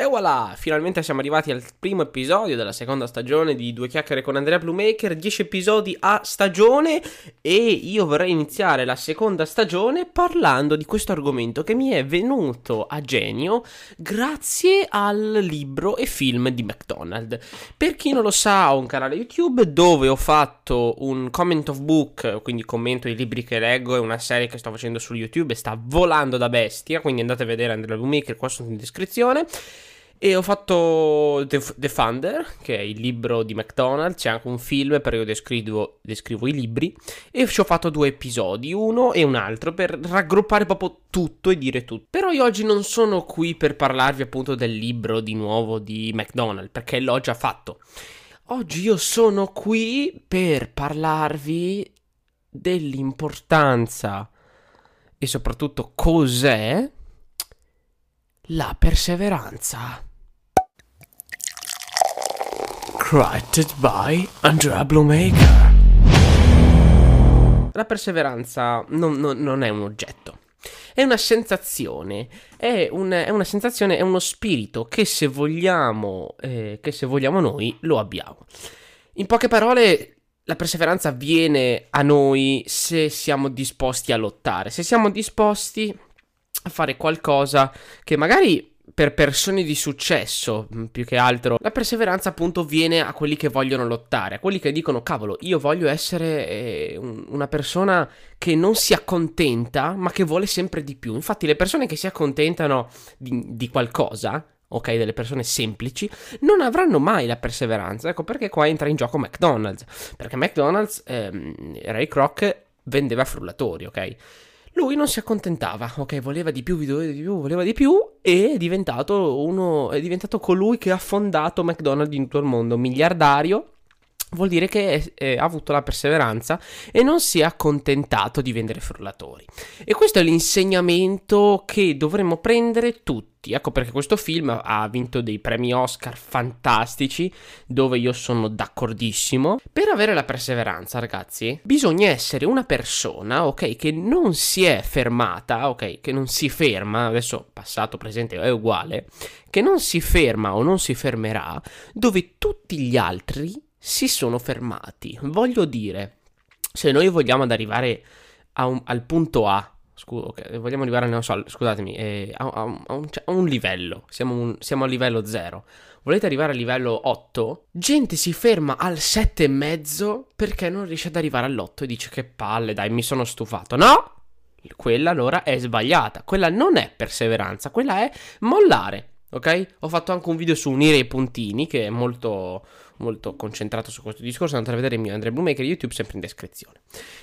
E voilà, finalmente siamo arrivati al primo episodio della seconda stagione di Due chiacchiere con Andrea Bluemaker, 10 episodi a stagione e io vorrei iniziare la seconda stagione parlando di questo argomento che mi è venuto a genio grazie al libro e film di McDonald's. Per chi non lo sa, ho un canale YouTube dove ho fatto un comment of book, quindi commento i libri che leggo, è una serie che sto facendo su YouTube e sta volando da bestia, quindi andate a vedere Andrea Bluemaker qua sotto in descrizione. E ho fatto The, The Thunder, che è il libro di McDonald's, c'è anche un film perché io descrivo, descrivo, i libri, e ci ho fatto due episodi, uno e un altro, per raggruppare proprio tutto e dire tutto. Però io oggi non sono qui per parlarvi appunto del libro di nuovo di McDonald's, perché l'ho già fatto. Oggi io sono qui per parlarvi dell'importanza e soprattutto cos'è la perseveranza. Created by Andrea Bluemaker. La perseveranza non, non, non, è un oggetto, è una sensazione, è, un, è, una sensazione, è uno spirito che se vogliamo, eh, che se vogliamo noi lo abbiamo. In poche parole, la perseveranza viene a noi se siamo disposti a lottare, se siamo disposti a fare qualcosa che magari per persone di successo, mm, più che altro, la perseveranza appunto viene a quelli che vogliono lottare, a quelli che dicono cavolo, io voglio essere eh, un, una persona che non si accontenta, ma che vuole sempre di più. Infatti le persone che si accontentano di, di qualcosa, ok, delle persone semplici, non avranno mai la perseveranza. Ecco perché qua entra in gioco McDonald's, perché McDonald's, ehm, Ray Kroc vendeva frullatori, ok? Lui non si accontentava, ok, voleva di più, voleva di più, voleva di più e è diventato uno, è diventato colui che ha fondato McDonald's in tutto il mondo, miliardario vuol dire che eh, ha avuto la perseveranza e non si è accontentato di vendere frullatori. E questo è l'insegnamento che dovremmo prendere tutti. Ecco perché questo film ha vinto dei premi Oscar fantastici, dove io sono d'accordissimo. Per avere la perseveranza, ragazzi, bisogna essere una persona, ok, che non si è fermata, ok, che non si ferma, adesso passato, presente è uguale, che non si ferma o non si fermerà, dove tutti gli altri si sono fermati. Voglio dire, se noi vogliamo arrivare un, al punto A, scu- okay, vogliamo arrivare, non so, scusatemi, eh, a, a, un, cioè, a, un, livello, siamo, un, siamo a livello 0, volete arrivare a livello 8, gente si ferma al 7,5 perché non riesce ad arrivare all'8 e dice che palle, dai, mi sono stufato. No! Quella allora è sbagliata, quella non è perseveranza, quella è mollare. Ok? Ho fatto anche un video su unire i puntini che è molto molto concentrato su questo discorso, andate a vedere il mio Andrea Bluemaker YouTube sempre in descrizione.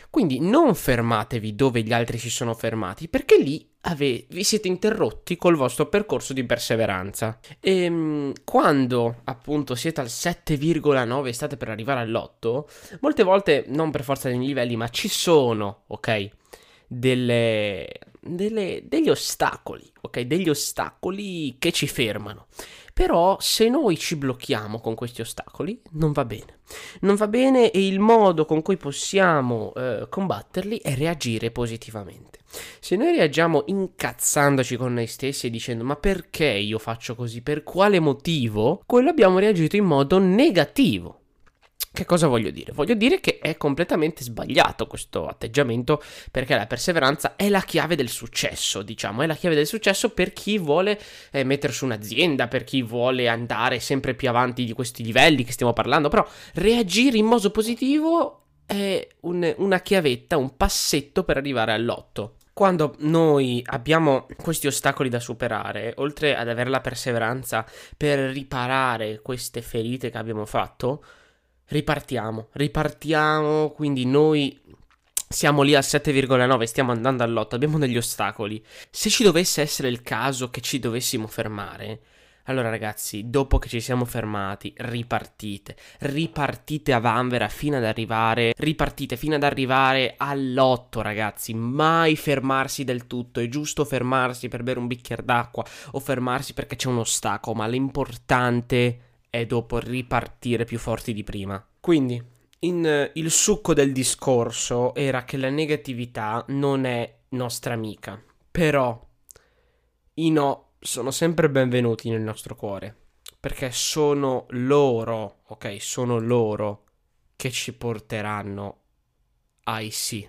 Quindi non fermatevi dove gli altri si sono fermati, perché lì ave- vi siete interrotti col vostro percorso di perseveranza. E ehm, quando appunto siete al 7,9 e state per arrivare all'8, molte volte, non per forza dei livelli, ma ci sono, ok? Delle, delle, degli ostacoli, ok? Degli ostacoli che ci fermano. Però se noi ci blocchiamo con questi ostacoli non va bene. Non va bene e il modo con cui possiamo eh, combatterli è reagire positivamente. Se noi reagiamo incazzandoci con noi stessi e dicendo ma perché io faccio così, per quale motivo, quello abbiamo reagito in modo negativo. Che cosa voglio dire? Voglio dire che è completamente sbagliato questo atteggiamento perché la perseveranza è la chiave del successo, diciamo, è la chiave del successo per chi vuole eh, mettere su un'azienda, per chi vuole andare sempre più avanti di questi livelli che stiamo parlando, però reagire in modo positivo è un, una chiavetta, un passetto per arrivare all'otto. Quando noi abbiamo questi ostacoli da superare, oltre ad avere la perseveranza per riparare queste ferite che abbiamo fatto, ripartiamo, ripartiamo, quindi noi siamo lì al 7,9, stiamo andando all'8, abbiamo degli ostacoli. Se ci dovesse essere il caso che ci dovessimo fermare, allora ragazzi, dopo che ci siamo fermati, ripartite, ripartite a vanvera fino ad arrivare, ripartite fino ad arrivare all'8 ragazzi, mai fermarsi del tutto, è giusto fermarsi per bere un bicchiere d'acqua o fermarsi perché c'è un ostacolo, ma l'importante e dopo ripartire più forti di prima. Quindi, in, il succo del discorso era che la negatività non è nostra amica, però i no sono sempre benvenuti nel nostro cuore, perché sono loro, ok, sono loro che ci porteranno ai sì.